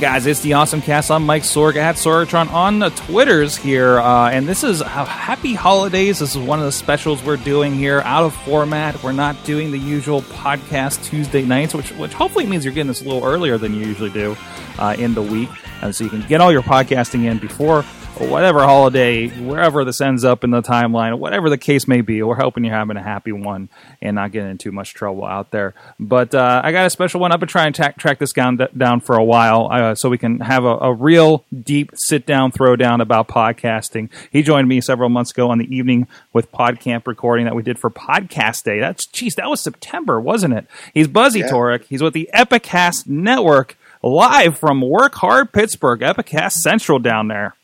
Guys, it's the Awesome Cast. I'm Mike Sorg at Sorgatron on the Twitters here, uh, and this is uh, Happy Holidays. This is one of the specials we're doing here, out of format. We're not doing the usual podcast Tuesday nights, which which hopefully means you're getting this a little earlier than you usually do uh, in the week, and so you can get all your podcasting in before whatever holiday, wherever this ends up in the timeline, whatever the case may be. We're hoping you're having a happy one and not getting in too much trouble out there. But uh, I got a special one. I've been trying to track, track this down, down for a while uh, so we can have a, a real deep sit down, throw down about podcasting. He joined me several months ago on the evening with PodCamp recording that we did for Podcast Day. That's, geez, that was September, wasn't it? He's Buzzy Yeah. Torek. He's with the Epicast Network. Live from Work Hard Pittsburgh, Epicast Central down there.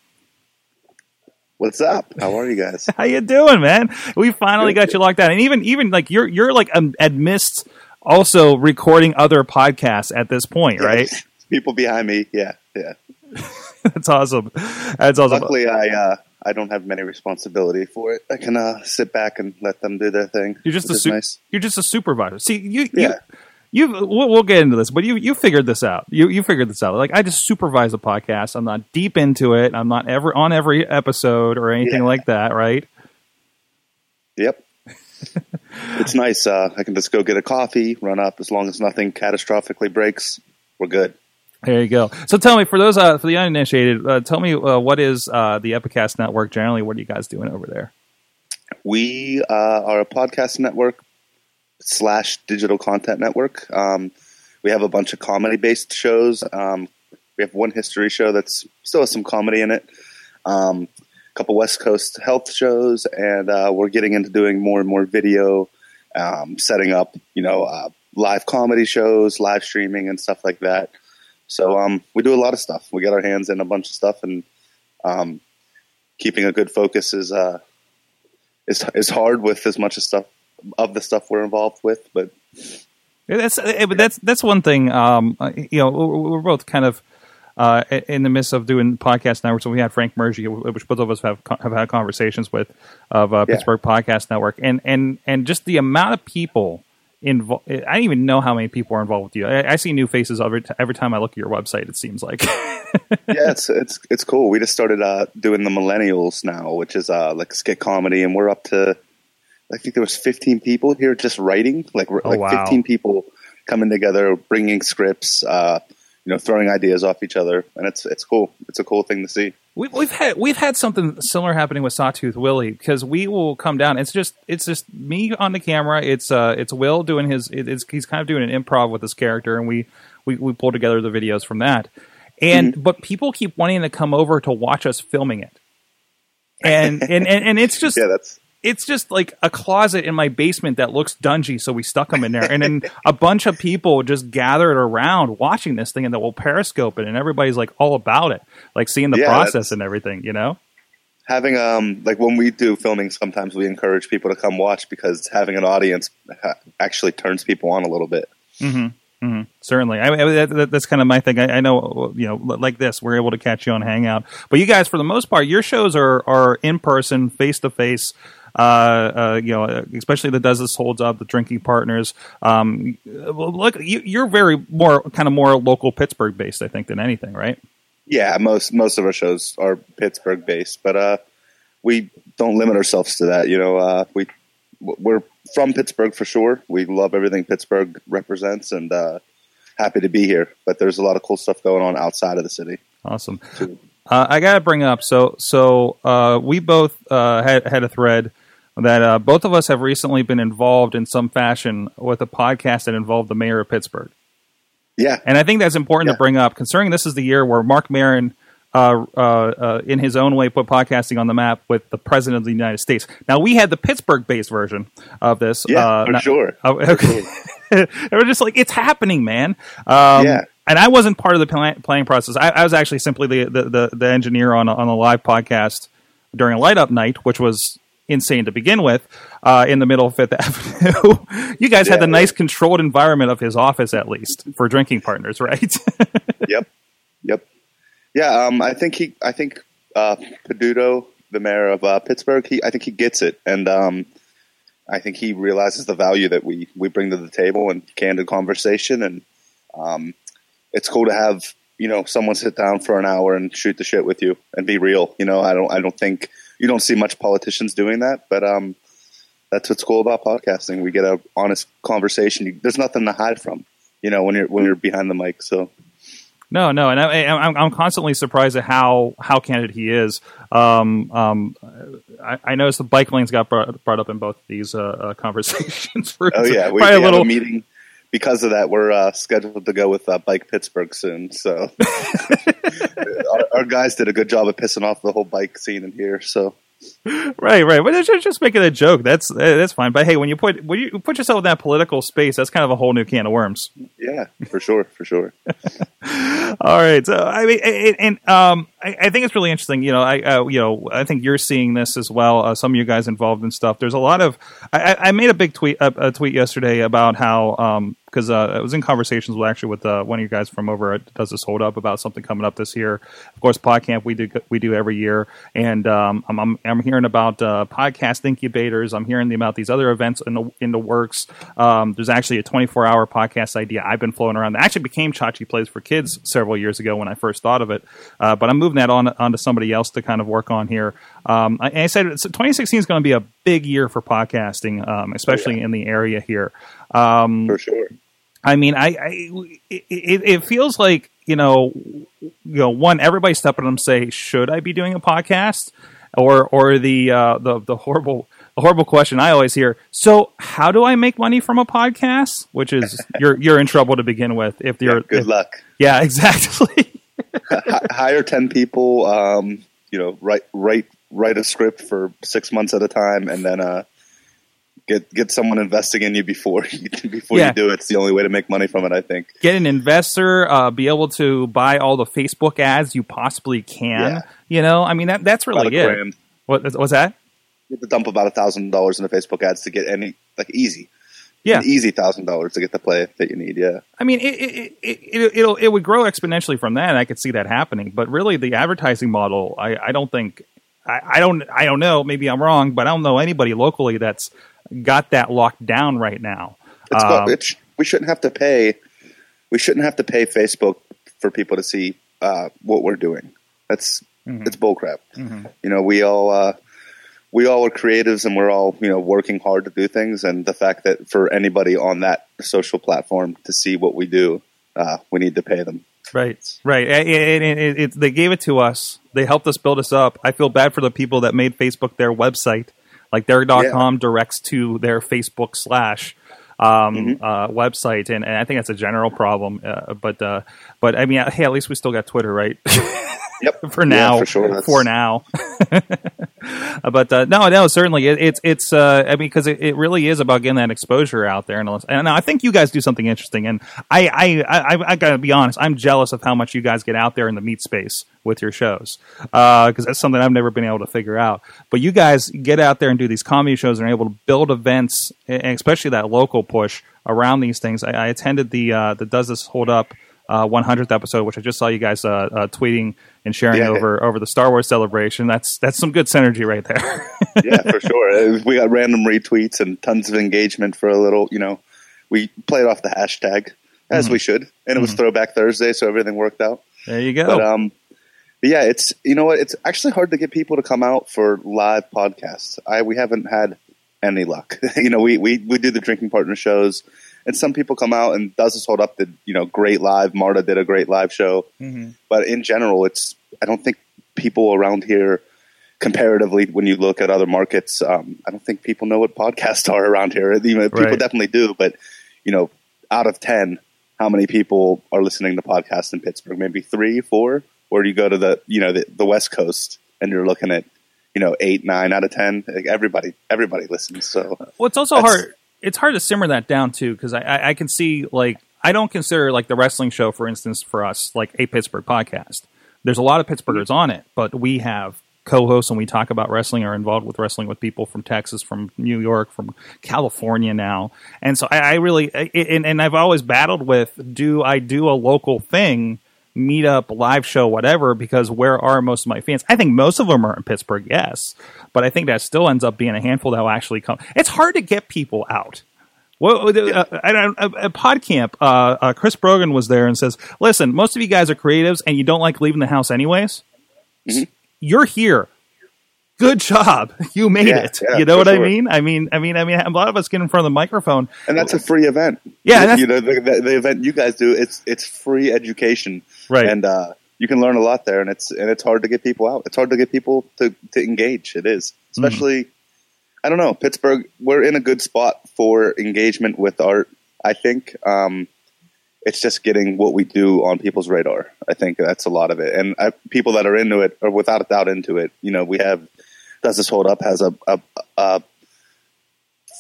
What's up? How are you guys? How you doing, man? We finally Good. got you locked down, and even even like you're you're like um, amidst also recording other podcasts at this point, right? People behind me, yeah, yeah. That's awesome. That's awesome. Luckily, I uh, I don't have many responsibility for it. I can uh, sit back and let them do their thing. You're just a su- nice. you're just a supervisor. See, you you Yeah. you we'll, we'll get into this, but you you figured this out. You you figured this out. Like I just supervise a podcast. I'm not deep into it. I'm not ever on every episode or anything Yeah. like that, right? Yep. it's nice. Uh, I can just go get a coffee, run up. As long as nothing catastrophically breaks, we're good. There you go. So tell me, for those uh, for the uninitiated, uh, tell me uh, what is uh, the Epicast Network generally? What are you guys doing over there? We uh, are a podcast network slash digital content network. Um, we have a bunch of comedy based shows. Um, we have one history show that's still has some comedy in it. Um, a couple West Coast health shows, and uh, we're getting into doing more and more video, um, setting up you know uh, live comedy shows, live streaming, and stuff like that. So um, we do a lot of stuff. We get our hands in a bunch of stuff, and um, keeping a good focus is uh, is is hard with as much as stuff of the stuff we're involved with. But That's eh, that's that's one thing. Um, uh, you know, we're both kind of uh, in the midst of doing podcast networks. So we had Frank Murgy, which both of us have have had conversations with of uh, Yeah. Pittsburgh Podcast Network, and and and just the amount of people involved. I don't even know how many people are involved with you. I, I see new faces every t- every time I look at your website. It seems like. yeah, it's it's it's cool. We just started uh, doing the millennials now, which is uh, like skit comedy, and we're up to. I think there was 15 people here just writing, like Oh, like wow. 15 people coming together, bringing scripts, uh, you know, throwing ideas off each other, and it's it's cool. It's a cool thing to see. We, we've had we've had something similar happening with Sawtooth Willie because we will come down. It's just it's just me on the camera. It's uh it's Will doing his. It, it's he's kind of doing an improv with his character, and we we we pull together the videos from that. And but people keep wanting to come over to watch us filming it, and and and, and it's just Yeah, that's it's just like a closet in my basement that looks dungy, so we stuck them in there, and then a bunch of people just gathered around watching this thing, and then we'll periscope it, and everybody's like all about it, like seeing the Yeah, process and everything, you know. having um like when we do filming. Sometimes we encourage people to come watch because having an audience uh, actually turns people on a little bit. Mm-hmm, mm-hmm. Certainly, I, I, that- that's kind of my thing. I, I know, you know, like this, we're able to catch you on Hangout, but you guys, for the most part, your shows are are in person, face to face. Uh, uh, you know, especially the Does This Holds Up, the Drinking Partners. Um, look, you, you're very more kind of more local Pittsburgh based, I think, than anything, right? Yeah, most most of our shows are Pittsburgh based, but uh, we don't limit ourselves to that. You know, uh, we we're from Pittsburgh for sure. We love everything Pittsburgh represents, and uh, happy to be here. But there's a lot of cool stuff going on outside of the city. Awesome. Uh, I got to bring up so so uh, we both uh, had had a thread that uh, both of us have recently been involved in some fashion with a podcast that involved the mayor of Pittsburgh, Yeah, and I think that's important to bring up, considering this is the year where Marc Maron. Uh, uh, uh, in his own way, put podcasting on the map with the president of the United States. Now we had the Pittsburgh-based version of this. yeah, uh, for not- sure. Oh, okay. they were just like, it's happening, man. Um, Yeah. and I wasn't part of the pla- planning process. I, I was actually simply the, the, the, the engineer on a, on a live podcast during a light up night, which was insane to begin with, uh, in the middle of Fifth Avenue. you guys had Yeah, the nice controlled environment of his office, at least for drinking partners, right? yep, yep, yeah. Um, I think he, I think uh, Peduto, the mayor of uh, Pittsburgh, he, I think he gets it, and um, I think he realizes the value that we we bring to the table and candid conversation, and um, it's cool to have you know someone sit down for an hour and shoot the shit with you and be real. You know, I don't, I don't think you don't see much politicians doing that, but um, that's what's cool about podcasting. We get a honest conversation. There's nothing to hide from. You know, when you're when you're behind the mic, so. No, no, and I, I'm, I'm constantly surprised at how how candid he is. Um, um, I, I noticed the bike lanes got brought, brought up in both these uh, uh, conversations. For Oh yeah, we, we a little. a meeting because of that. We're uh, scheduled to go with uh, Bike Pittsburgh soon. So our, our guys did a good job of pissing off the whole bike scene in here. So Right, right. But just, just making a joke. That's uh, that's fine. But hey, when you put when you put yourself in that political space, that's kind of a whole new can of worms. yeah, for sure, for sure. All right. So I mean, and, and um, I, I think it's really interesting. You know, I uh, you know, I think you're seeing this as well. Uh, some of you guys involved in stuff. There's a lot of. I, I- I made a big tweet a, a tweet yesterday about how um because uh, I was in conversations with actually with uh, one of you guys from over at Does This Hold Up about something coming up this year. Of course, PodCamp we do we do every year, and um, I'm, I'm I'm hearing about uh, podcast incubators. I'm hearing about these other events in the in the works. Um, there's actually a 24 hour podcast idea I've been floating around. That actually became Chachi Plays for Kids several years ago when I first thought of it, uh, but I'm moving that on onto somebody else to kind of work on here. Um, I, and I said so 2016 is going to be a big year for podcasting, um, especially in the area here. Um, For sure. I mean, I, I it, it, feels like you know, you know, one everybody step up and say, should I be doing a podcast, or or the uh, the the horrible the horrible question I always hear. So, how do I make money from a podcast? Which is you're you're in trouble to begin with if you're Yeah, good if- luck. Yeah, exactly. Hire ten people. Um, you know, write write write a script for six months at a time, and then uh, get get someone investing in you before you before Yeah. you do it. It's the only way to make money from it. I think. Get an investor, uh, be able to buy all the Facebook ads you possibly can. Yeah. You know, I mean that that's really a it. grand. What what's that? You have to dump about a thousand dollars into Facebook ads to get any like easy. Yeah. An easy thousand dollars to get the play that you need. Yeah. I mean, it it, it, it it'll it would grow exponentially from that. I could see that happening, but really, the advertising model, I, I don't think, I, I don't, I don't know. Maybe I'm wrong, but I don't know anybody locally that's got that locked down right now. It's Um, it sh- we shouldn't have to pay. We shouldn't have to pay Facebook for people to see uh, what we're doing. That's Mm-hmm. it's bullcrap. You know, we all uh, we all are creatives and we're all you know working hard to do things. And the fact that for anybody on that social platform to see what we do, uh, we need to pay them. Right, right. And it, it, they gave it to us. They helped us build us up. I feel bad for the people that made Facebook their website. Like their dot .com directs to their Facebook slash um, uh, website, and, and I think that's a general problem. Uh, but uh, but I mean, hey, at least we still got Twitter, right? Yep. for now, Yeah, for sure. For now. but uh, no, no, certainly it, it's it's. Uh, I mean, because it, it really is about getting that exposure out there, and, and I think you guys do something interesting. And I I I, I gotta be honest, I'm jealous of how much you guys get out there in the meat space with your shows because that's something I've never been able to figure out. But you guys get out there and do these comedy shows and are able to build events, and especially that local push around these things. I, I attended the uh, the Does This Hold Up uh, 100th episode, which I just saw you guys uh, uh, tweeting and sharing Yeah. over over the Star Wars celebration. That's that's some good synergy right there. yeah, for sure. We got random retweets and tons of engagement for a little. You know, we played off the hashtag as we should, and it was Throwback Thursday, so everything worked out. there you go. But um, but yeah, it's you know what? It's actually hard to get people to come out for live podcasts. I we haven't had any luck. you know, we we we do the drinking partner shows, and some people come out and does this hold up. Did you know great live? Marta did a great live show, but in general, it's I don't think people around here. Comparatively, when you look at other markets, um, I don't think people know what podcasts are around here. You know, people Right. definitely do, but you know, out of ten, how many people are listening to podcasts in Pittsburgh? Maybe three, four. Or you go to the you know the, the West Coast and you're looking at you know eight, nine out of ten? Like everybody, everybody listens. So Well, it's also hard. It's hard to simmer that down too because I, I, I can see like I don't consider like the wrestling show, for instance, for us like a Pittsburgh podcast. There's a lot of Pittsburghers on it, but we have co-hosts and we talk about wrestling are involved with wrestling with people from Texas, from New York, from California now, and so I, I really I- and, and I've always battled with do I do a local thing, meetup, live show, whatever, because where are most of my fans? I think most of them are in Pittsburgh, yes, but I think that still ends up being a handful that will actually come. It's hard to get people out. Well, uh, at, at, at PodCamp, uh, uh, Chris Brogan was there and says, "Listen, most of you guys are creatives, and you don't like leaving the house anyways. You're here. Good job. You made Yeah, it. yeah, you know what I mean? I mean, I mean, I mean, a lot of us get in front of the microphone. and that's a free event. Yeah, you know the, the, the event you guys do. It's it's free education, Right. And uh, you can learn a lot there, and it's and it's hard to get people out. It's hard to get people to to engage. It is, Mm-hmm. especially. I don't know Pittsburgh. We're in a good spot for engagement with art. I think um, it's just getting what we do on people's radar. I think that's a lot of it, and I, people that are into it are without a doubt into it. You know, we have does this hold up has a, a, a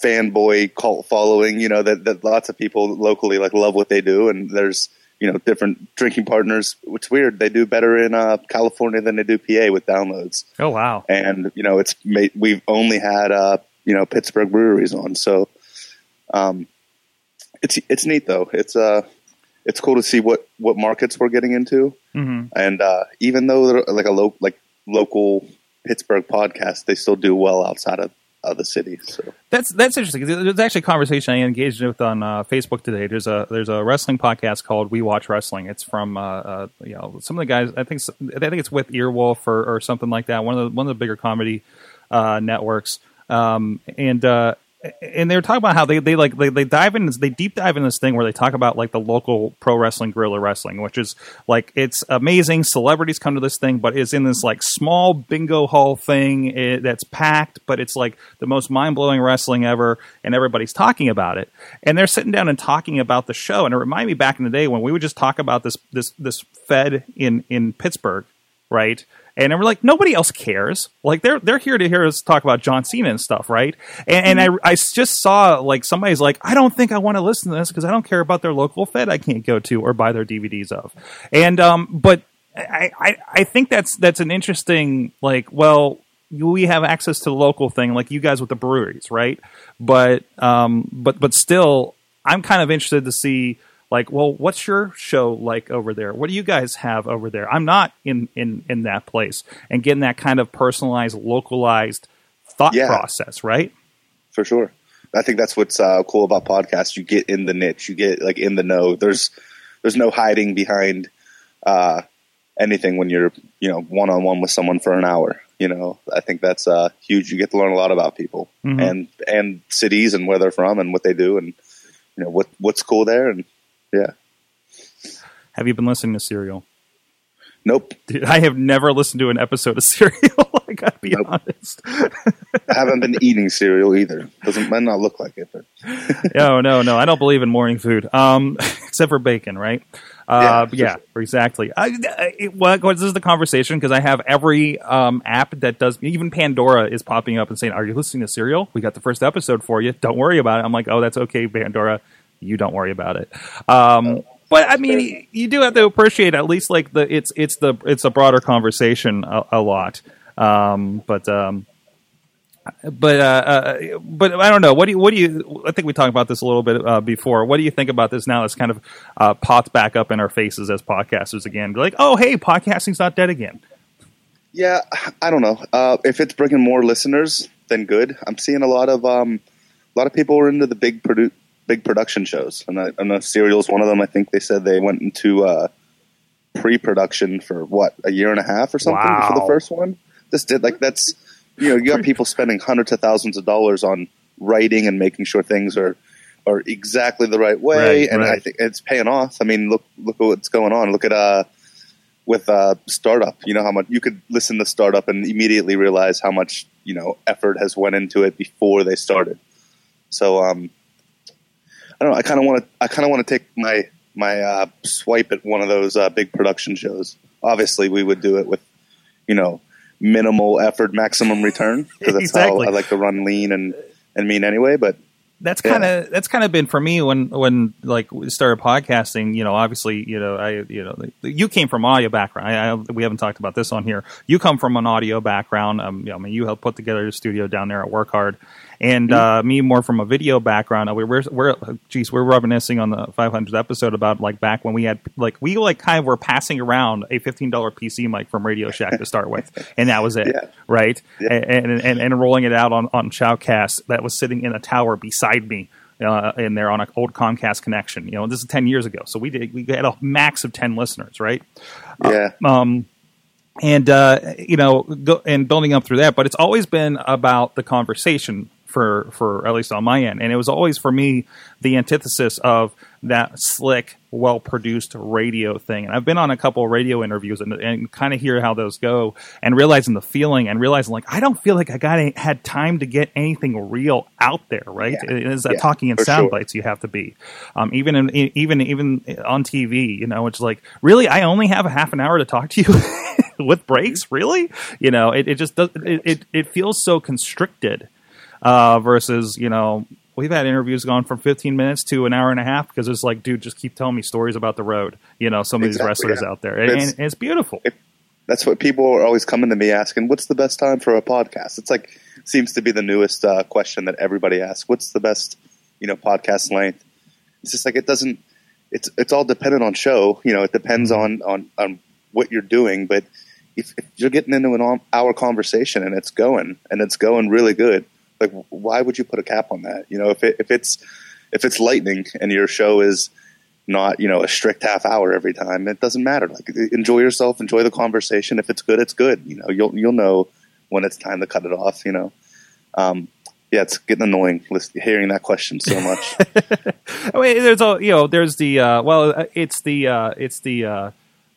fanboy cult following. You know that, that lots of people locally like love what they do, and there's you know different drinking partners. It's weird they do better in uh, California than they do PA with downloads, Oh wow! and you know it's made, we've only had uh, you know Pittsburgh breweries on, so um, it's it's neat though. It's uh it's cool to see what what markets we're getting into, hmm and uh, even though they're like a lo- like local Pittsburgh podcast, they still do well outside of, the city. So. That's that's interesting. There's actually a conversation I engaged with on uh, Facebook today. There's a there's a wrestling podcast called We Watch Wrestling. It's from uh, uh, you know some of the guys. I think I think it's with Earwolf or, or something like that. One of the one of the bigger comedy uh, networks. Um, and uh, and they were talking about how they, they like they, they dive in they deep dive in this thing where they talk about like the local pro wrestling guerrilla wrestling which is like it's amazing celebrities come to this thing but it's in this like small bingo hall thing eh, that's packed but it's like the most mind-blowing wrestling ever and everybody's talking about it and they're sitting down and talking about the show and it reminded me back in the day when we would just talk about this this this fed in in Pittsburgh right? And we're like, nobody else cares. Like they're they're here to hear us talk about John Cena and stuff, right? And, and I I just saw like somebody's like, I don't think I want to listen to this because I don't care about their local Fed I can't go to or buy their DVDs of. And um, but I I, I think that's that's an interesting like well. We have access to the local thing, like you guys with the breweries, right? But um, but but still, I'm kind of interested to see like well what's your show like over there what do you guys have over there i'm not in in in that place and getting that kind of personalized localized thought Yeah. process right for sure. I think that's what's uh, cool about podcasts. You get in the niche, you get like in the know. There's there's no hiding behind uh, anything when you're you know one on one with someone for an hour. You know, I think that's uh, huge. You get to learn a lot about people Mhm. and and cities and where they're from and what they do and you know what what's cool there. And yeah, have you been listening to serial? Nope, Dude, i have never listened to an episode of serial i gotta be Nope. honest. I haven't been eating cereal either. Doesn't might not look like it, but no no no i don't believe in morning food. Um except for bacon right? Uh Yeah, yeah exactly. I, I, this is the conversation because i have every um app that does even pandora is popping up and saying are you listening to serial? We got the first episode for you. Don't worry about it. I'm like oh that's okay pandora you don't worry about it um but I mean, you, do have to appreciate at least like the it's it's the it's a broader conversation a, a lot. Um, but um, but uh, uh, but I don't know. What do you what do you? I think we talked about this a little bit uh, before. What do you think about this now? It's kind of uh, popped back up in our faces as podcasters again. Like, oh hey, podcasting's not dead again. Yeah, I don't know. Uh, if it's bringing more listeners, then good. I'm seeing a lot of um, a lot of people are into the big produ- big production shows, and I, I know Serial's one of them. I think they said they went into uh, pre-production for what a year and a half or something for the first one. This did like that's you know you got people spending hundreds of thousands of dollars on writing and making sure things are are exactly the right way, Right, and I think it's paying off. I mean, look look at what's going on. Look at uh with uh, startup. You know how much you could listen to startup and immediately realize how much you know effort has went into it before they started. So um, I don't know. I kind of want to. I kind of want to take my my uh, swipe at one of those uh, big production shows. Obviously, we would do it with you know minimal effort, maximum return because that's Exactly. how I like to run lean and and mean anyway. But that's kind of that's kind of been for me when when like we started podcasting. You know, obviously, you know, I you know, you came from audio background. I, I, we haven't talked about this on here. You come from an audio background. Um, you know, I mean, you helped put together the studio down there at Work Hard, and uh, me more from a video background. Uh, we we're we're geez, we're reminiscing on the 500th episode about like back when we had like we like kind of were passing around a $15 PC mic from Radio Shack to start with, and that was it, Yeah. right? Yeah. And, and and and rolling it out on on Shoutcast that was sitting in a tower beside me. Uh, in there on an old Comcast connection, you know, this is ten years ago, so we did we had a max of ten listeners, right? Yeah. um, and uh, you know, go, and building up through that. But it's always been about the conversation for for at least on my end, and it was always for me the antithesis of that slick, well produced radio thing. And I've been on a couple of radio interviews and, and kind of hear how those go, and realizing the feeling, and realizing like I don't feel like I got any, had time to get anything real out there. Right? Yeah. It is that Yeah, talking in sound sure. bites you have to be, um, even in, even even on TV. You know, it's like really I only have a half an hour to talk to you with breaks. Really, you know, it, it just does. It, it it feels so constricted uh, versus you know. We've had interviews gone from 15 minutes to an hour and a half because it's like, dude, just keep telling me stories about the road. You know, some of these wrestlers yeah. out there, and, It's- and it's beautiful. That's what people are always coming to me asking. What's the best time for a podcast? It's like seems to be the newest uh, question that everybody asks. What's the best, you know, podcast length? It's just like it doesn't. It's it's all dependent on show. You know, it depends on on on what you're doing. But if, if you're getting into an hour conversation and it's going and it's going really good, like why would you put a cap on that? You know, if it, if it's if it's lightning and your show is not you know a strict half hour every time. It doesn't matter. Like enjoy yourself, enjoy the conversation. If it's good, it's good. You know, you'll you'll know when it's time to cut it off. You know, um, yeah, it's getting annoying hearing that question so much. I mean, there's a you know, there's the uh, well, uh, it's the uh, it's the uh,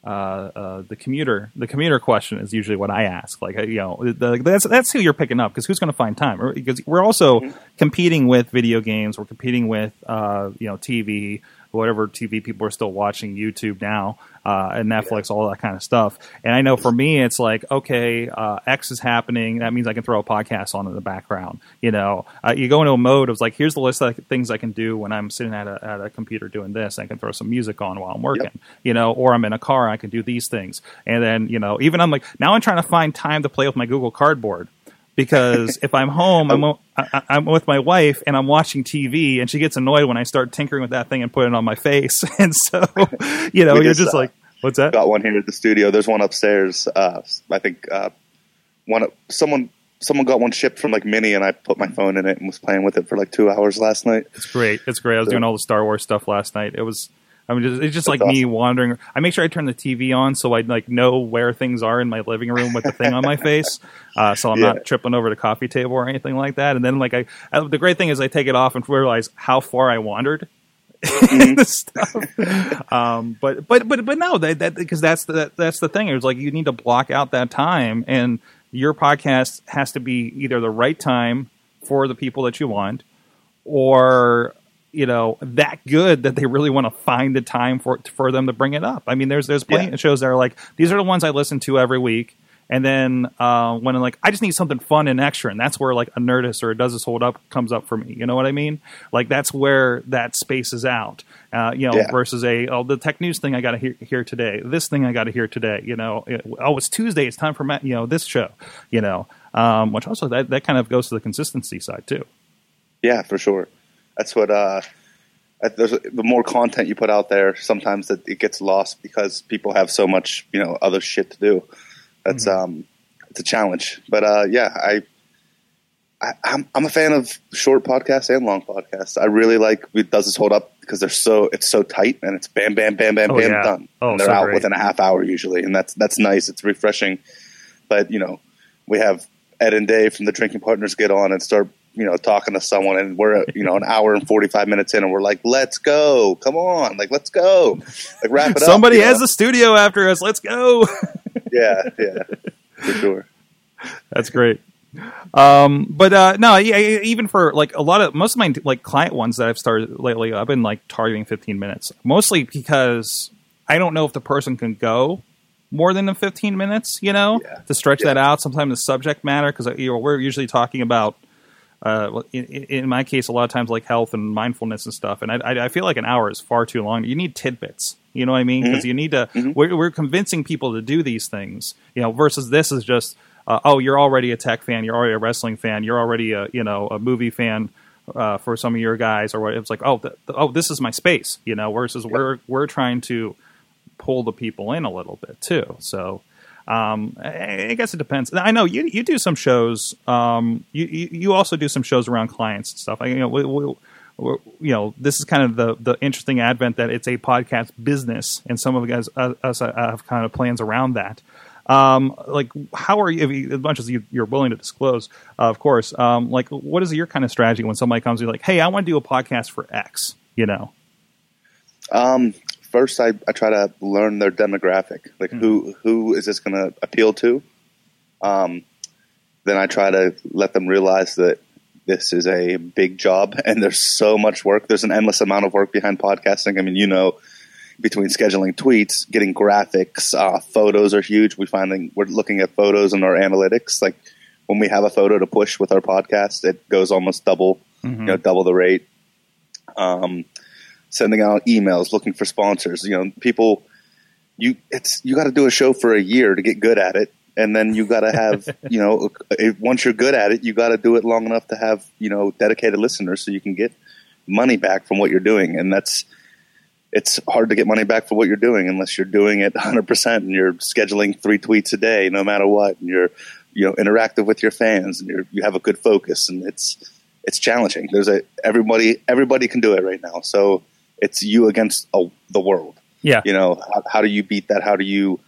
uh, uh, the commuter. The commuter question is usually what I ask. Like, uh, you know, the, that's that's who you're picking up because who's going to find time? Or- Because we're also competing with video games. We're competing with uh, you know TV, whatever TV people are still watching, YouTube now, uh, and Netflix, all that kind of stuff. And I know for me, it's like, okay, uh, X is happening. That means I can throw a podcast on in the background. You know, uh, you go into a mode of like, here's the list of things I can do when I'm sitting at a, at a computer doing this. I can throw some music on while I'm working. Yep. You know, or I'm in a car, I can do these things. And then, you know, even I'm like, now I'm trying to find time to play with my Google Cardboard because if I'm home, I'm o- I, I'm with my wife and I'm watching TV, and she gets annoyed when I start tinkering with that thing and putting it on my face, and so you know We you're just, just uh, like, what's that? Got one here at the studio. There's one upstairs. Uh, I think uh, one someone someone got one shipped from like Mini, and I put my phone in it and was playing with it for like two hours last night. It's great. It's great. I was So- doing all the Star Wars stuff last night. It was. I mean, just, it's just That's like me wandering. I make sure I turn the TV on so I like know where things are in my living room with the thing on my face, uh, so I'm Yeah. not tripping over the coffee table or anything like that. And then like I, I, the great thing is I take it off and realize how far I wandered. Mm-hmm. stuff. Um, but but but but no, that that because that's the that's the thing. It's like you need to block out that time, and your podcast has to be either the right time for the people that you want, or you know that good that they really want to find the time for for them to bring it up. I mean, there's there's plenty Yeah. of shows that are like these are the ones I listen to every week. And then uh, when I'm like, I just need something fun and extra, and that's where like a Nerdist or a Does This Hold Up comes up for me. You know what I mean? Like that's where that space is out. Uh, you know, Yeah. versus a oh the tech news thing I got to hear, hear today, this thing I got to hear today. You know, It- oh it's Tuesday, it's time for Matt, you know this show. You know, um, which also that that kind of goes to the consistency side too. Yeah, for sure. That's what. Uh, there's the more content you put out there, sometimes that it gets lost because people have so much, you know, other shit to do. That's um, it's a challenge. But uh, yeah, I, I I'm I'm a fan of short podcasts and long podcasts. I really like it does this hold up because they're so it's so tight and it's bam bam bam bam Oh, bam yeah. done. Oh, and they're so out great. within a half hour usually, and that's that's nice. It's refreshing. But you know, we have Ed and Dave from the Drinking Partners get on and start you know talking to someone, and we're you know an hour and forty five minutes in, and we're like, let's go, come on, like let's go, like wrap it up. Somebody you has know? a studio after us. Let's go. yeah, yeah, for sure. That's great. Um, but uh, no, yeah, even for like a lot of most of my like client ones that I've started lately, I've been like targeting 15 minutes, mostly because I don't know if the person can go more than the 15 minutes. You know, Yeah. to stretch Yeah. that out. Sometimes the subject matter because you know we're usually talking about uh, well, in, in my case, a lot of times like health and mindfulness and stuff, and I, I, I feel like an hour is far too long. You need tidbits. You know what I mean? Because you need to. We're, we're convincing people to do these things. You know, versus this is just, uh, oh, you're already a tech fan, you're already a wrestling fan, you're already a you know a movie fan. Uh, for some of your guys, or what it's like, oh, th- oh, this is my space, you know. Versus we're we're trying to pull the people in a little bit too. So um, I, guess it depends. I know you you do some shows. Um, you, you also do some shows around clients and stuff. I, you know, we, we, you know, this is kind of the the interesting advent that it's a podcast business, and some of guys uh, us uh, have kind of plans around that. Um, like, how are you? You as much as you, you're willing to disclose, uh, of course. Um, like, what is your kind of strategy when somebody comes to you like, "Hey, I want to do a podcast for X," you know? Um, first, I, I try to learn their demographic. Like, who who is this going to appeal to? Um, then I try to let them realize that this is a big job and there's so much work. There's an endless amount of work behind podcasting. I mean, you know, between scheduling tweets, getting graphics, uh, photos are huge. We find we're looking at photos in our analytics. Like when we have a photo to push with our podcast, it goes almost double, you know, double the rate. Um, sending out emails, looking for sponsors. You know, people, you it's you got to do a show for a year to get good at it, and then you got to have you know once you're good at it, you got to do it long enough to have you know dedicated listeners so you can get money back from what you're doing, and that's it's hard to get money back for what you're doing unless you're doing it 100% and you're scheduling three tweets a day no matter what and you're you know interactive with your fans and you're you have a good focus and it's it's challenging there's a everybody everybody can do it right now so it's you against uh, the world. Yeah, you know how, how do you beat that? How do you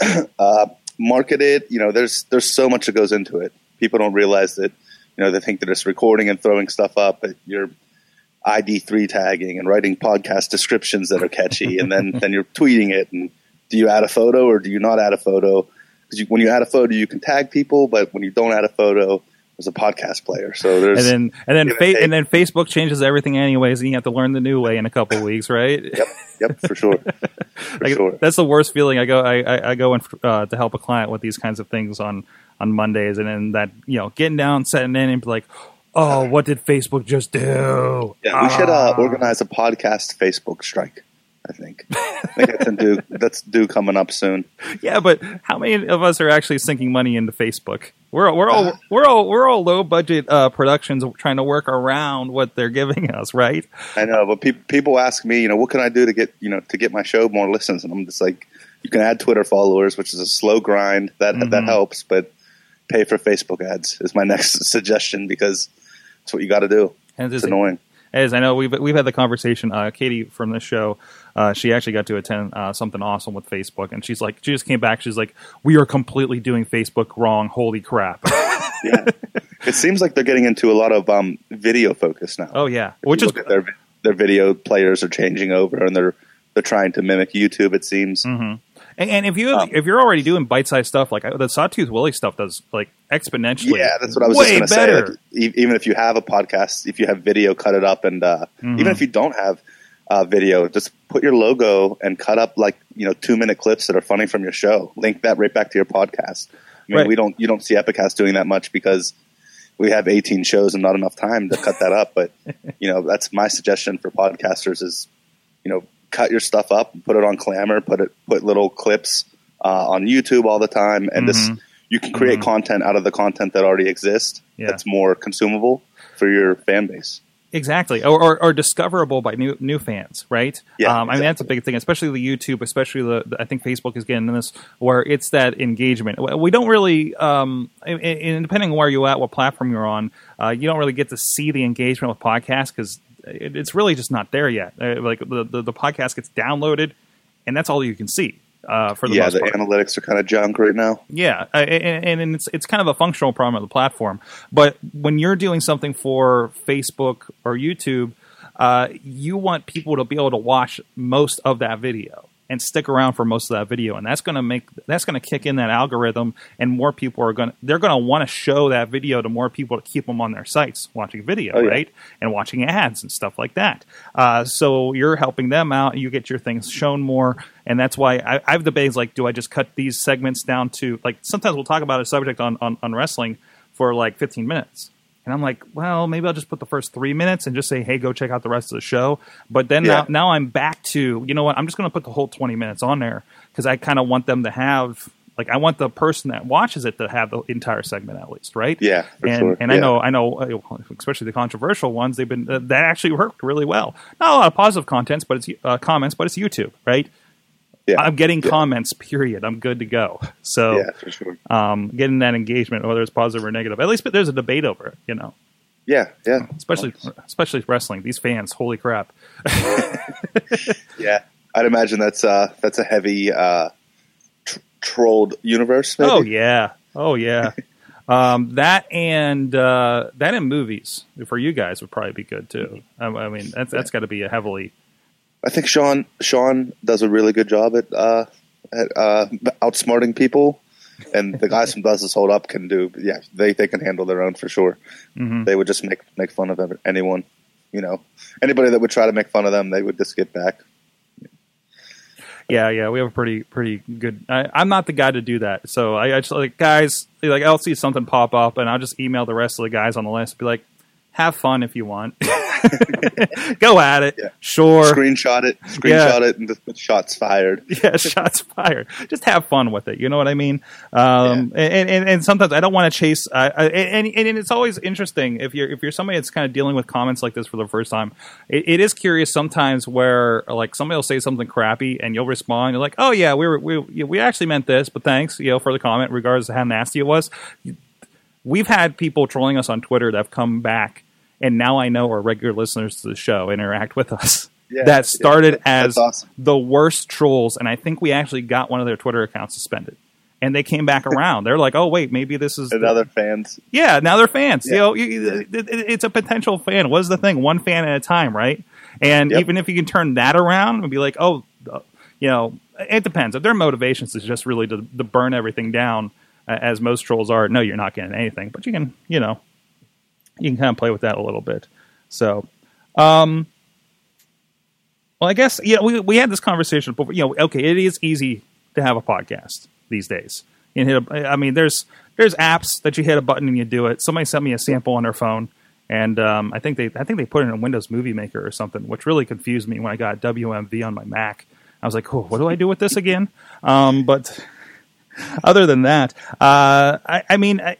uh, market it? You know there's there's so much that goes into it. People don't realize that you know they think they're just recording and throwing stuff up but you're id3 tagging and writing podcast descriptions that are catchy and then then you're tweeting it. And do you add a photo or do you not add a photo? Because when you add a photo you can tag people but when you don't add a photo there's a podcast player so there's and then and then fa- and then Facebook changes everything anyways, and you have to learn the new way in a couple weeks, right? yep yep for sure for Like, sure That's the worst feeling. I go, I, I, I go in uh, to help a client with these kinds of things on on Mondays, and then that you know, getting down, setting in, and be like, oh, what did Facebook just do? Yeah, we should uh, Ah. organize a podcast Facebook strike. I think. I think that's due. That's due coming up soon. Yeah, but how many of us are actually sinking money into Facebook? We're we're all we're all we're all low budget uh, productions trying to work around what they're giving us, right? I know, but pe- people ask me, you know, what can I do to get you know to get my show more listens? And I'm just like, you can add Twitter followers, which is a slow grind that that helps, but pay for Facebook ads is my next suggestion because it's what you got to do. And It's just- annoying. As I know, we've we've had the conversation. Uh, Katie from this show, uh, she actually got to attend uh, something awesome with Facebook, and she's like, she just came back. She's like, we are completely doing Facebook wrong. Holy crap! Yeah, it seems like they're getting into a lot of um, video focus now. oh yeah, If which is their their video players are changing over, and they're they're trying to mimic YouTube. It seems. And, and if you Um, if you're already doing bite sized stuff like the Sawtooth Willie stuff does like exponentially. Yeah, that's what I was way just going to say. Like, even if you have a podcast, if you have video, cut it up, and uh, Mm-hmm. even if you don't have uh, video, just put your logo and cut up like you know two minute clips that are funny from your show. Link that right back to your podcast. I mean, Right. we don't you don't see Epicast doing that much because we have 18 shows and not enough time to cut that up. But you know, that's my suggestion for podcasters is you know cut your stuff up, put it on Clammr, put it put little clips uh, on YouTube all the time, and this you can create content out of the content that already exists. Yeah. That's more consumable for your fan base. Exactly, or, or, or discoverable by new new fans, right? Yeah, um, I mean that's a big thing, especially the YouTube, especially the, the- I think Facebook is getting in this where it's that engagement. We don't really, um, and, and depending on where you're at, what platform you're on, uh, you don't really get to see the engagement with podcasts because it, it's really just not there yet. Uh, like the, the the podcast gets downloaded, and that's all you can see uh, for the yeah, the part. analytics are kind of junk right now. Yeah, and, and it's it's kind of a functional problem of the platform. But when you're doing something for Facebook or YouTube, uh, you want people to be able to watch most of that video and stick around for most of that video, and that's going to make that's going to kick in that algorithm, and more people are going to they're going to want to show that video to more people to keep them on their sites watching video, Oh, yeah. right, and watching ads and stuff like that. Uh, so you're helping them out. You get your things shown more, and that's why I, I've debates like, do I just cut these segments down to like sometimes we'll talk about a subject on on, on wrestling for like 15 minutes. And I'm like, well, maybe I'll just put the first three minutes and just say, hey, go check out the rest of the show. But then Yeah. now, now I'm back to, you know what? I'm just going to put the whole 20 minutes on there because I kind of want them to have, like, I want the person that watches it to have the entire segment at least, right? Yeah, and sure. and I know, I know, uh, especially the controversial ones, they've been uh, that actually worked really well. Not a lot of positive contents, but it's uh, comments, but it's YouTube, right? Yeah. I'm getting Yeah. comments. Period. I'm good to go. So Yeah, for sure. um, getting that engagement, whether it's positive or negative, at least but there's a debate over it. You know, Yeah, yeah. especially especially wrestling. These fans, holy crap! Yeah, I'd imagine that's uh that's a heavy uh tr- trolled universe. Maybe? Oh yeah, oh yeah. um, that and uh, that and movies for you guys would probably be good too. Um, I mean, that's that's got to be a heavily. I think Sean Sean does a really good job at uh at uh outsmarting people, and the guys from Does This Hold Up can do. Yeah, they they can handle their own for sure. Mhm. They would just make make fun of anyone. You know, anybody that would try to make fun of them, they would just get back. Yeah, yeah, we have a pretty pretty good. I, I'm not the guy to do that, so I, I just like guys. Like I'll see something pop up, and I'll just email the rest of the guys on the list. Be like, have fun if you want. Go at it. Yeah. Sure. Screenshot it, screenshot it, and put shots fired. yeah, shots fired. Just have fun with it. You know what I mean? Um, and, and and sometimes I don't want to chase. Uh, and, and and it's always interesting if you're if you're somebody that's kind of dealing with comments like this for the first time. It, it is curious sometimes where like somebody will say something crappy and you'll respond. You're like, oh yeah, we were we we actually meant this, but thanks, you know, for the comment, regardless of how nasty it was. We've had people trolling us on Twitter that have come back. And now I know are regular listeners to the show interact with us. Yeah, that started yeah, as awesome. the worst trolls, and I think we actually got one of their Twitter accounts suspended. And they came back around. They're like, "Oh wait, maybe this is And other fans. yeah." Now they're fans. You Yeah. know, you- it- it's a potential fan. What is the thing? One fan at a time, right? And Yep. even if you can turn that around and be like, "Oh, you know," it depends. If their motivations is just really to, to burn everything down, uh, as most trolls are, no, you're not getting anything. But you can, you know, you can kind of play with that a little bit. So, um, well, I guess yeah, we we had this conversation before. You know, okay, it is easy to have a podcast these days. You hit a, I mean, there's there's apps that you hit a button and you do it. Somebody sent me a sample on their phone, and um, I think they I think they put it in Windows Movie Maker or something, which really confused me when I got WMV on my Mac. I was like, oh, what do I do with this again? Um, but other than that, uh, I, I mean, I,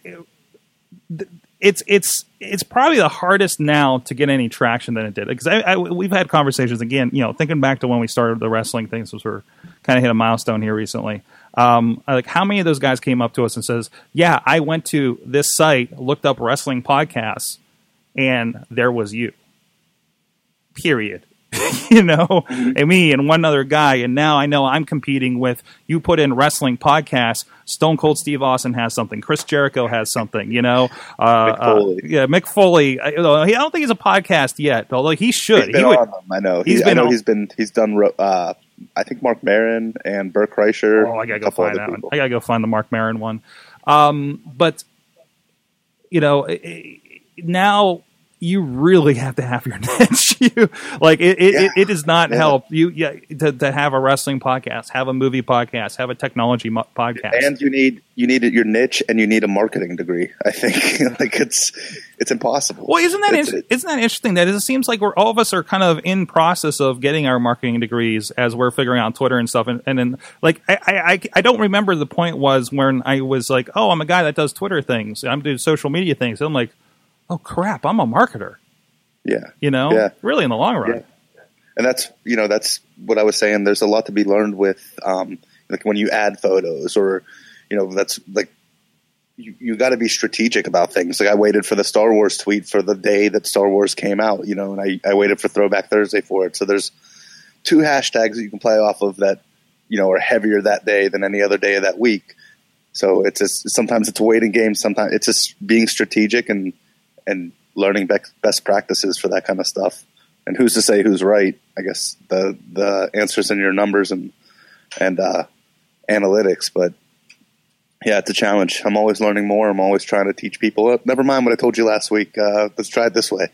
it's it's it's probably the hardest now to get any traction than it did because I, I, we've had conversations again. You know, thinking back to when we started the wrestling things, we're kind of hit a milestone here recently. Um, like how many of those guys came up to us and says, "Yeah, I went to this site, looked up wrestling podcasts, and there was you." Period. you know, and me and one other guy, and now I know I'm competing with. You put in wrestling podcasts. Stone Cold Steve Austin has something. Chris Jericho has something. You know, uh, Mick Foley. uh, yeah, Mick Foley. I, I don't think he's a podcast yet, although he should. He's he would, on them. I know. he's He, been I know on- he's been. He's done. Uh, I think Marc Maron and Bert Kreischer. Oh, I gotta go find that one. I gotta go find the Marc Maron one. Um, but you know, i- i- now you really have to have your niche. you like it. It, Yeah. it, it does not Yeah. help you yeah, to, to have a wrestling podcast, have a movie podcast, have a technology mo- podcast. And you need you need your niche, and you need a marketing degree. I think like it's it's impossible. Well, isn't that It's- in- isn't that interesting? That it seems like we're all of us are kind of in process of getting our marketing degrees as we're figuring out Twitter and stuff. And, and then, like, I, I I I don't remember the point was when I was like, oh, I'm a guy that does Twitter things. I'm doing social media things. And I'm like, oh crap, I'm a marketer. yeah. You know, Yeah. really in the long run. Yeah. and that's you know that's what I was saying. There's a lot to be learned with um, like when you add photos or you know that's like you, you got to be strategic about things. Like I waited for the Star Wars tweet for the day that Star Wars came out, you know, and I, I waited for Throwback Thursday for it. So there's two hashtags that you can play off of that you know are heavier that day than any other day of that week. So it's just sometimes it's a waiting game. Sometimes it's just being strategic and and learning best practices for that kind of stuff. And who's to say who's right? I guess the the answers in your numbers and and uh, analytics. But yeah, it's a challenge. I'm always learning more. I'm always trying to teach people. Never mind what I told you last week. Uh, let's try it this way.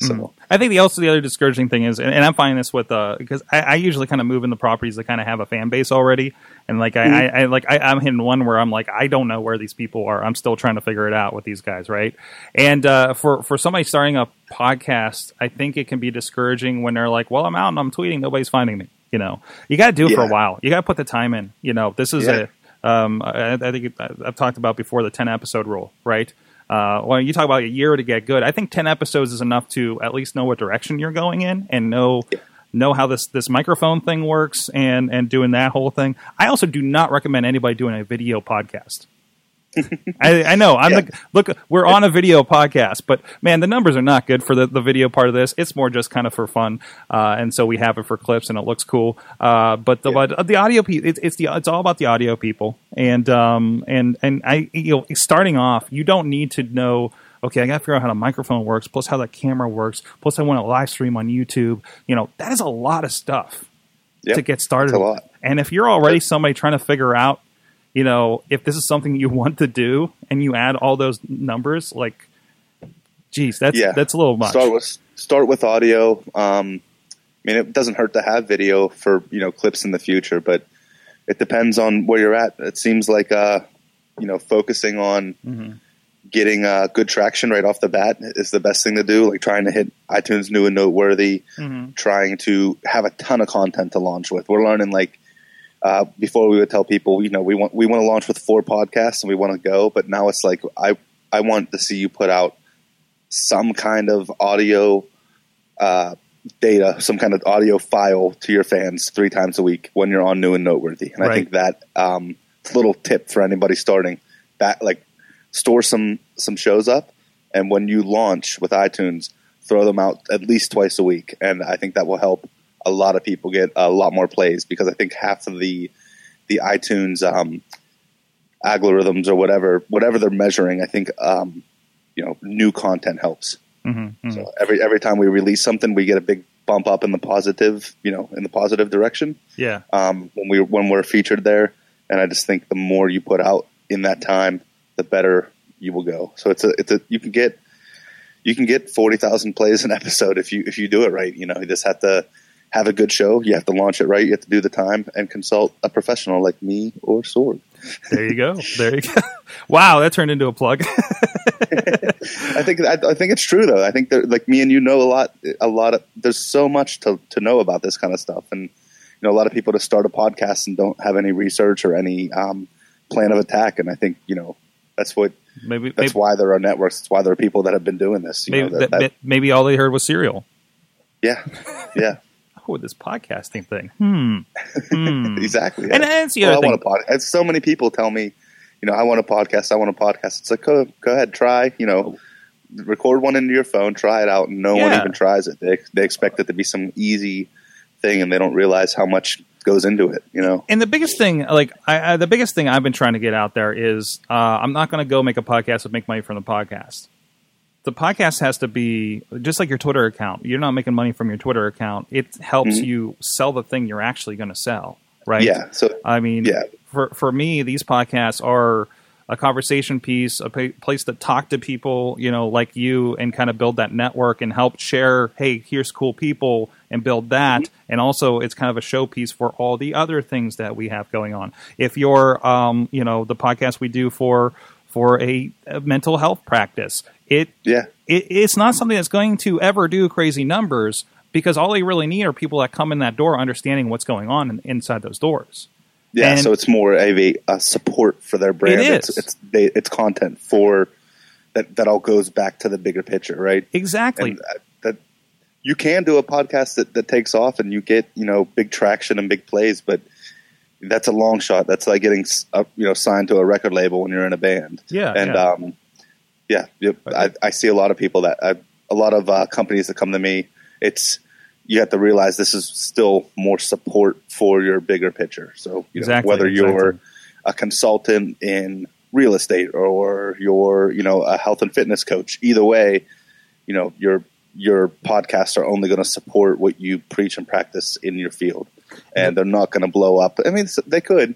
So I think the also the other discouraging thing is, and, and I'm finding this with uh because I, I usually kind of move into properties that kind of have a fan base already, and like I, I, I like I, I'm hitting one where I'm like I don't know where these people are. I'm still trying to figure it out with these guys, right? And uh, for for somebody starting a podcast, I think it can be discouraging when they're like, well, I'm out and I'm tweeting, nobody's finding me. You know, you got to do it for a while. You got to put the time in. You know, this is Yeah. a um, I, I think I've talked about before the 10 episode rule, right? Uh, when you talk about a year to get good, I think 10 episodes is enough to at least know what direction you're going in and know know how this this microphone thing works and and doing that whole thing. I also do not recommend anybody doing a video podcast. I, I know. I'm Yeah. the, look. We're on a video podcast, but man, the numbers are not good for the, the video part of this. It's more just kind of for fun, uh, and so we have it for clips, and it looks cool. Uh, but the Yeah. the audio people, it's, it's the it's all about the audio people, and um and and I you know starting off, you don't need to know. Okay, I got to figure out how the microphone works, plus how the camera works, plus I want to live stream on YouTube. You know, that is a lot of stuff Yep. to get started. A lot. And if you're already somebody trying to figure out, you know, if this is something you want to do, and you add all those numbers, like, geez, that's Yeah. that's a little much. start with start with audio. Um, I mean, it doesn't hurt to have video for you know clips in the future, but it depends on where you're at. It seems like uh, you know focusing on Mm-hmm. getting uh, good traction right off the bat is the best thing to do. Like trying to hit iTunes new and noteworthy, Mm-hmm. trying to have a ton of content to launch with. We're learning like. Uh, before we would tell people, you know, we want we want to launch with four podcasts and we want to go, but now it's like I I want to see you put out some kind of audio uh, data, some kind of audio file to your fans three times a week when you're on new and noteworthy. And I think that um, it's a little tip for anybody starting that like store some some shows up, and when you launch with iTunes, throw them out at least twice a week, and I think that will help a lot of people get a lot more plays because I think half of the the iTunes um, algorithms or whatever whatever they're measuring, I think um, you know new content helps. Mhm, mhm. So every every time we release something, we get a big bump up in the positive, you know, in the positive direction yeah, um, when we when we're featured there. And I just think the more you put out in that time, the better you will go. So it's a it's a you can get you can get forty thousand plays an episode if you if you do it right. You know, you just have to have a good show. You have to launch it right. You have to do the time and consult a professional like me or Sorg. there you go, there you go. wow, that turned into a plug. I think I, I think it's true though. I think that like me and you know a lot a lot of there's so much to to know about this kind of stuff, and you know a lot of people to start a podcast and don't have any research or any um, plan of attack. And I think you know that's what maybe that's maybe, why there are networks. That's why there are people that have been doing this. You maybe, know, that, that- that- maybe all they heard was Serial. yeah, yeah, Oh, this podcasting thing. Hmm. Hmm. exactly. And yeah. that's the Well, other I thing. want a podcast. So many people tell me, you know, I want a podcast. I want a podcast. It's like, go, go ahead, try. You know, record one into your phone, try it out, and no one even tries it. They they expect it to be some easy thing, and they don't realize how much goes into it. You know, and the biggest thing, like I, I, the biggest thing I've been trying to get out there is, uh, I'm not going to go make a podcast and make money from the podcast. The podcast has to be just like your Twitter account. You're not making money from your Twitter account. It helps you sell the thing you're actually going to sell, right? yeah. So I mean, Yeah. for for me, these podcasts are a conversation piece, a place to talk to people, you know, like you, and kind of build that network and help share. Hey, here's cool people, and build that. And also, it's kind of a showpiece for all the other things that we have going on. If you're, um, you know, the podcast we do for for a, a mental health practice, it yeah, it, it's not something that's going to ever do crazy numbers because all they really need are people that come in that door understanding what's going on in, inside those doors. yeah. And- so it's more of a, a support for their brand. It It's it's they, it's content for that that all goes back to the bigger picture, right? Exactly. and uh, that you can do a podcast that, that takes off and you get you know big traction and big plays, but that's a long shot. That's like getting uh, you know signed to a record label when you're in a band. Yeah, and yeah. um, yeah, yep, I, I see a lot of people that I, a lot of uh, companies that come to me. It's you have to realize this is still more support for your bigger picture. So you know, Exactly, whether you're exactly. a consultant in real estate or you're you know a health and fitness coach, either way, you know your your podcasts are only going to support what you preach and practice in your field, and they're not going to blow up. I mean, they could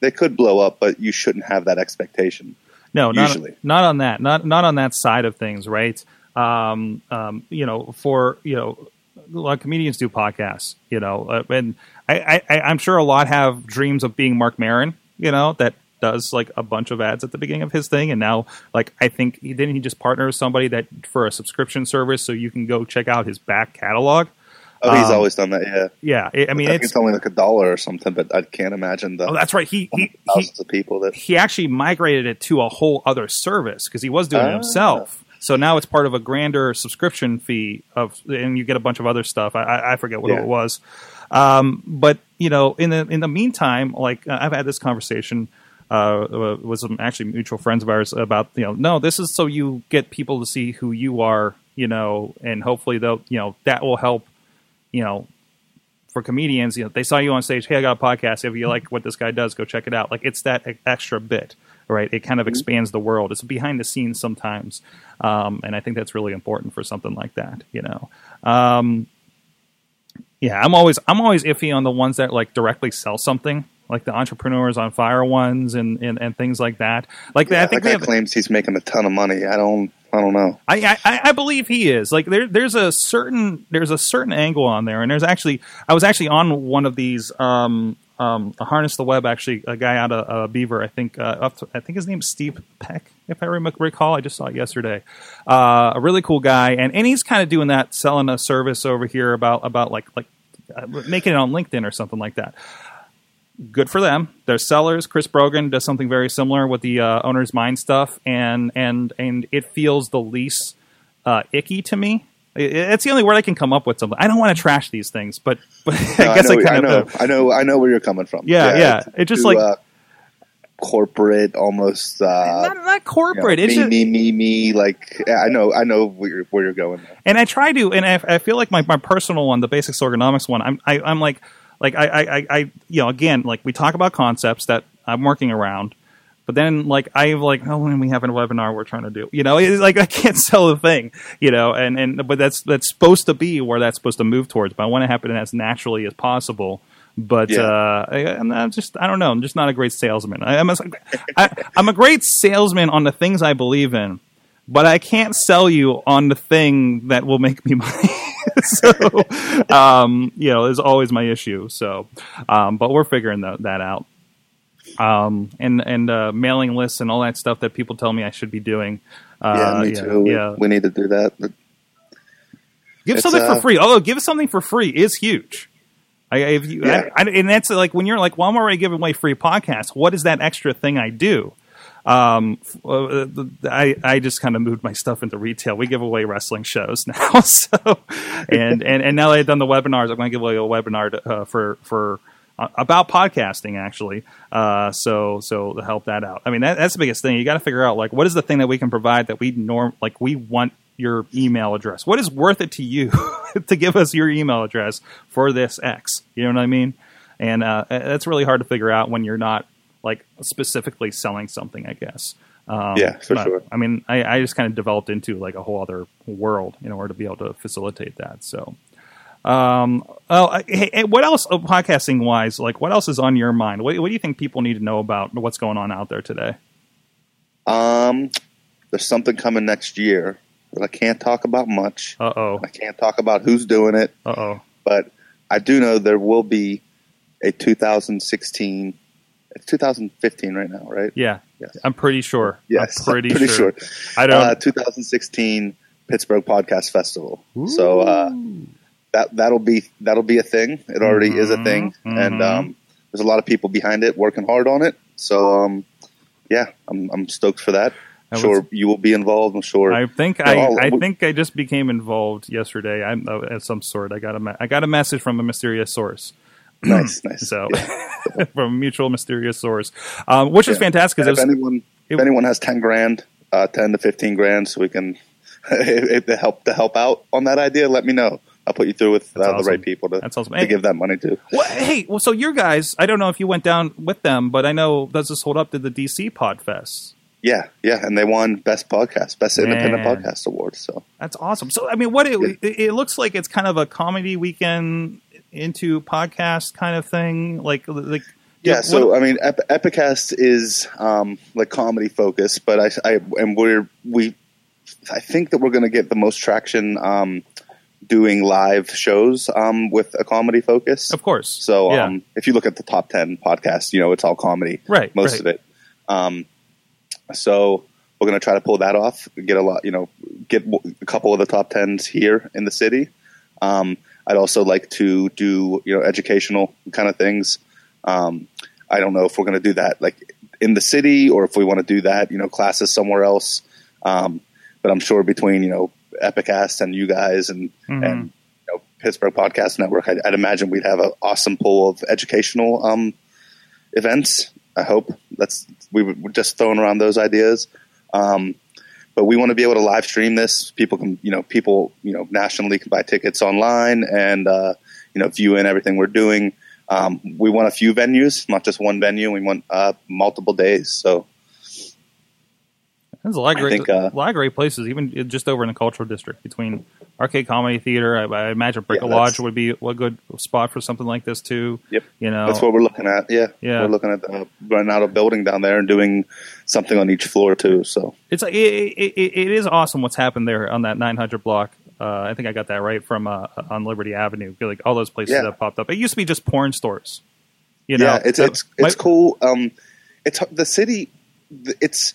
they could blow up, but you shouldn't have that expectation. No, not, Usually. not on that. Not not on that side of things, right? Um, um, you know, for you know, a lot of comedians do podcasts. You know, uh, and I, I, I'm sure a lot have dreams of being Marc Maron. You know, that does like a bunch of ads at the beginning of his thing, and now like I think he didn't he just partner with somebody that for a subscription service, so you can go check out his back catalog. Oh, he's Um, always done that. Yeah. Yeah, I I mean I it's it's only like a dollar or something, but I can't imagine the oh that's right. He he, he thousands of people that. he actually migrated it to a whole other service because he was doing it Ah. himself. So now it's part of a grander subscription fee of, and you get a bunch of other stuff. I, I, forget what Yeah. it was, um, but you know, in the in the meantime, like uh, I've had this conversation uh, with some actually mutual friends of ours about you know, no, this is so you get people to see who you are, you know, and hopefully they'll you know that will help, you know, for comedians, you know, they saw you on stage. Hey, I got a podcast. If you like what this guy does, go check it out. Like it's that extra bit, right? It kind of expands the world. It's behind the scenes sometimes, um, and I think that's really important for something like that. You know, um, yeah, I'm always I'm always iffy on the ones that like directly sell something, like the entrepreneurs on fire ones and and, and things like that. Like I that think guy have. claims he's making a ton of money. I don't. I don't know. I, I I believe he is. Like there there's a certain there's a certain angle on there, and there's actually I was actually on one of these um um harness the web actually a guy out of uh, Beaver I think uh, to, I think his name's Steve Peck if I recall I just saw it yesterday uh, a really cool guy and and he's kind of doing that selling a service over here about about like like uh, making it on LinkedIn or something like that good for them. They're sellers. Chris Brogan does something very similar with the uh, owner's mind stuff, and and and it feels the least uh, icky to me. It- It's the only word I can come up with. Something I don't want to trash these things, but but No, I guess I, know, kind know, of I know. I know where you're coming from. Yeah, yeah. it's It just too, like- uh, corporate, almost. Uh, not, not you know, corporate. me, just, me, me, me. Like I know. I know where you're, where you're going. There. and I try to, and I, I feel like my, my personal one, the basics ergonomics one, I'm I, I'm like like I, I I- you know again like we talk about concepts that I'm working around, but then like I have like oh when we have a webinar we're trying to do you know it's like I can't sell the thing you know and and but that's that's supposed to be where that's supposed to move towards, but I want to happen as naturally as possible. But Yeah. uh, I, I'm just I don't know I'm just not a great salesman. I, I'm a, I, I'm a great salesman on the things I believe in but I can't sell you on the thing that will make me money. so, um, you know, is always my issue. So, um, but we're figuring that, that out. Um, and and uh, mailing lists and all that stuff that people tell me I should be doing. Uh, yeah, me yeah, too. We, yeah. we need to do that. Give it's, something uh, for free. Although give something for free is huge. I, if you, Yeah. I, I, and that's like when you're like, well, I'm already giving away free podcasts. What is that extra thing I do? Um, uh, I I just kind of moved my stuff into retail. We give away wrestling shows now, so and and and now that I've done the webinars, I'm going to give away a webinar to, uh, for for uh, about podcasting actually. Uh, so so to help that out. I mean that, that's the biggest thing. You got to figure out like what is the thing that we can provide that we norm like we want your email address. What is worth it to you to give us your email address for this X? You know what I mean? And uh, that's really hard to figure out when you're not like specifically selling something. I guess. Um, Yeah, for but, sure. I mean, I, I just kind of developed into like a whole other world in order to be able to facilitate that. So, um, oh, hey, hey, what else, oh, podcasting wise, like what else is on your mind? What, what do you think people need to know about what's going on out there today? um, there's something coming next year that I can't talk about much. Uh oh. I can't talk about who's doing it, Uh oh. but I do know there will be a 2016. It's 2015 right now, right? Yeah. Yes. I'm pretty sure. Yes, I'm pretty, sure. I don't. Uh, 2016 Pittsburgh Podcast Festival. So uh, that that'll be that'll be a thing. It already is a thing, Mhm, and mhm. um, there's a lot of people behind it working hard on it. So um, yeah, I'm I'm stoked for that. I sure, was- you will be involved. I'm sure. I think I, I'll- I we- think I just became involved yesterday. I'm uh, some sort. I got a me- I got a message from a mysterious source. nice, nice. So Yeah. from a mutual mysterious source, um, which is fantastic And if because anyone it- if anyone has 10 grand, uh, 10 to 15 grand, so we can if to help to help out on that idea, let me know. I'll put you through with uh, awesome. the right people to, awesome. to Hey- give that money to. Well, hey, well, so your guys, I don't know if you went down with them, but I know does this hold up to the DC Podfest? Yeah, yeah, and they won best podcast, best independent podcast award. So That's awesome. So, I mean, what it, Yeah. it, it looks like it's kind of a comedy weekend into podcast kind of thing, like like yeah, what- so I mean, Ep- Epicast is um, like comedy focused, but I, I and we're we I think that we're going to get the most traction um, doing live shows um, with a comedy focus. Of course. So Yeah. um, if you look at the top ten podcasts, you know it's all comedy, Right, Most right. of it. Um, so we're going to try to pull that off. Get a lot, you know, get w- a couple of the top tens here in the city. Um, I'd also like to do you know educational kind of things. Um, I don't know if we're going to do that like in the city or if we want to do that you know classes somewhere else. Um, but I'm sure between you know Epicast and you guys and Mm-hmm. and you know, Pittsburgh Podcast Network, I'd, I'd imagine we'd have an awesome pool of educational um, events. I hope that's we were just throwing around those ideas. Um, but we want to be able to live stream this. People can, you know, people, you know, nationally can buy tickets online and, uh, you know, view in everything we're doing. Um, we want a few venues, not just one venue. We want uh, multiple days. So There's a lot of great, think, uh, a lot of great places, even just over in the cultural district between Arcade Comedy Theater. I, I imagine Yeah, Bricolage would be a good spot for something like this too. Yep. You know, that's what we're looking at. Yeah, Yeah. we're looking at uh, running out a building down there and doing something on each floor too. So it's like it, it, it is awesome what's happened there on that 900 block. Uh, I think I got that right from uh, on Liberty Avenue. Like all those places Yeah. that popped up. It used to be just porn stores. You know, yeah, it's So it's my- cool. Um, it's the city. It's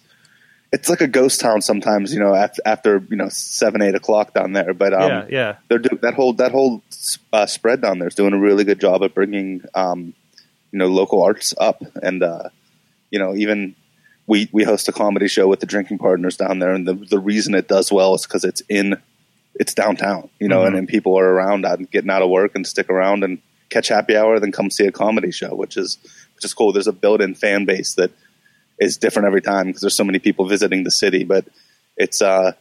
it's like a ghost town sometimes. You know, after, after you know seven eight o'clock down there. But um, yeah, yeah. they're do- that whole that whole uh, spread down there is doing a really good job of bringing um, you know local arts up, and uh, you know even we we host a comedy show with the drinking partners down there, and the the reason it does well is because it's in it's downtown, you know, Mhm. and then people are around and getting out of work and stick around and catch happy hour, then come see a comedy show, which is which is cool. There's a built-in fan base that is different every time because there's so many people visiting the city, but it's uh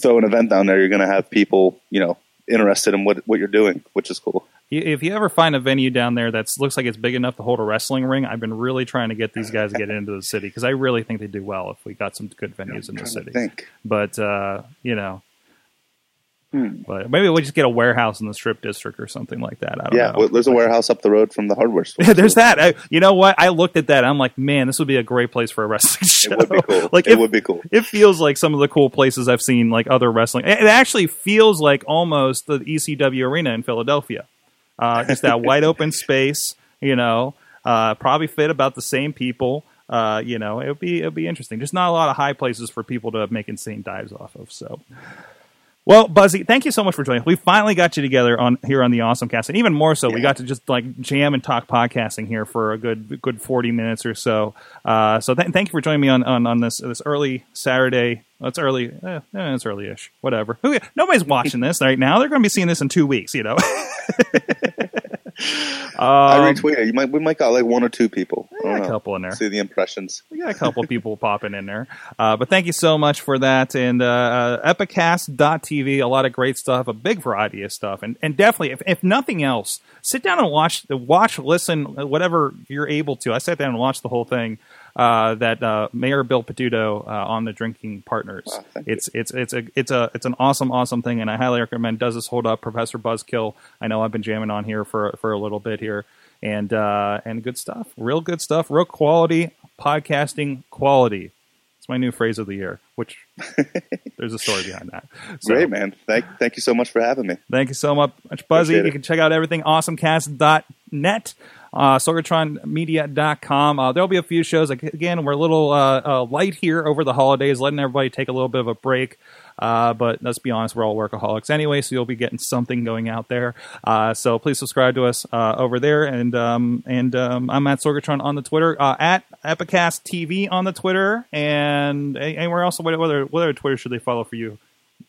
throw an event down there, you're going to have people, you know, interested in what what you're doing, which is cool. If you ever find a venue down there that looks like it's big enough to hold a wrestling ring, I've been really trying to get these guys to get into the city because I really think they do well if we got some good venues in the city. think. But uh, you know, Hmm. but maybe we just get a warehouse in the strip district or something like that. I don't Yeah, know. well, there's a warehouse up the road from the hardware store. There's that. I, you know what? I looked at that. I'm like, man, this would be a great place for a wrestling show. It would be cool. like it it, would be cool. it feels like some of the cool places I've seen, like other wrestling. It it actually feels like almost the ECW arena in Philadelphia. Uh, just that wide open space, you know, uh, probably fit about the same people. Uh, you know, it would be it would be interesting. Just not a lot of high places for people to make insane dives off of. So, well, Buzzy, thank you so much for joining. We finally got you together on here on the Awesome Cast, and even more so, we got to just like jam and talk podcasting here for a good good forty minutes or so. Uh, so th- thank you for joining me on, on, on this this early Saturday. It's early. Eh, eh, it's early-ish. Whatever. Nobody's watching this right now. They're going to be seeing this in two weeks. You know. I Um, retweet it. You might we might got like one or two people. I yeah, a couple in there. See the impressions. We got a couple people popping in there. Uh, but thank you so much for that. And uh, uh, epicast.tv, a lot of great stuff, a big variety of stuff. And, and definitely, if, if nothing else, sit down and watch, the watch, listen, whatever you're able to. I sat down and watched the whole thing. Uh, that uh, Mayor Bill Peduto uh, on the Drinking Partners. Wow, thank you. it's it's it's a it's a it's an awesome awesome thing, and I highly recommend. Does this hold up, Professor Buzzkill? I know I've been jamming on here for for a little bit here, and uh, and good stuff, real good stuff, real quality podcasting quality. It's my new phrase of the year, which there's a story behind that. So, Great man. Thank thank you so much for having me. Thank you so much, Buzzy. You can check out everything awesomecast.net, uh, sorgatronmedia.com. Uh, there'll be a few shows. Again, we're a little uh, uh, light here over the holidays, letting everybody take a little bit of a break. Uh, but let's be honest, we're all workaholics anyway, so you'll be getting something going out there. Uh, so please subscribe to us over there. And um, and um, I'm at Sorgatron on the Twitter, at Epicast TV on the Twitter, and anywhere else. What other, what other Twitter should they follow for you?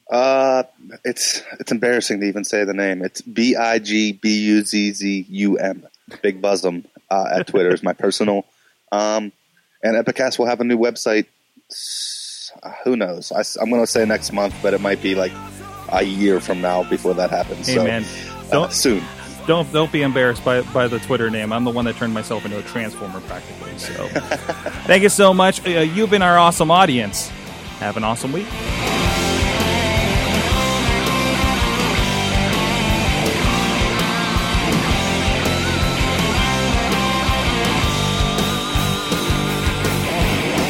Uh, it's it's embarrassing to even say the name. It's B I G B U Z Z U M. Big Buzzum uh, at Twitter is my personal. Um, and Epicast will have a new website. uh, Who knows? I, am going to say next month, but it might be like a year from now before that happens. Hey, so, man, uh, don't soon. don't don't be embarrassed by by the Twitter name. I'm the one that turned myself into a transformer practically. So, thank you so much. Uh, you've been our awesome audience. Have an awesome week.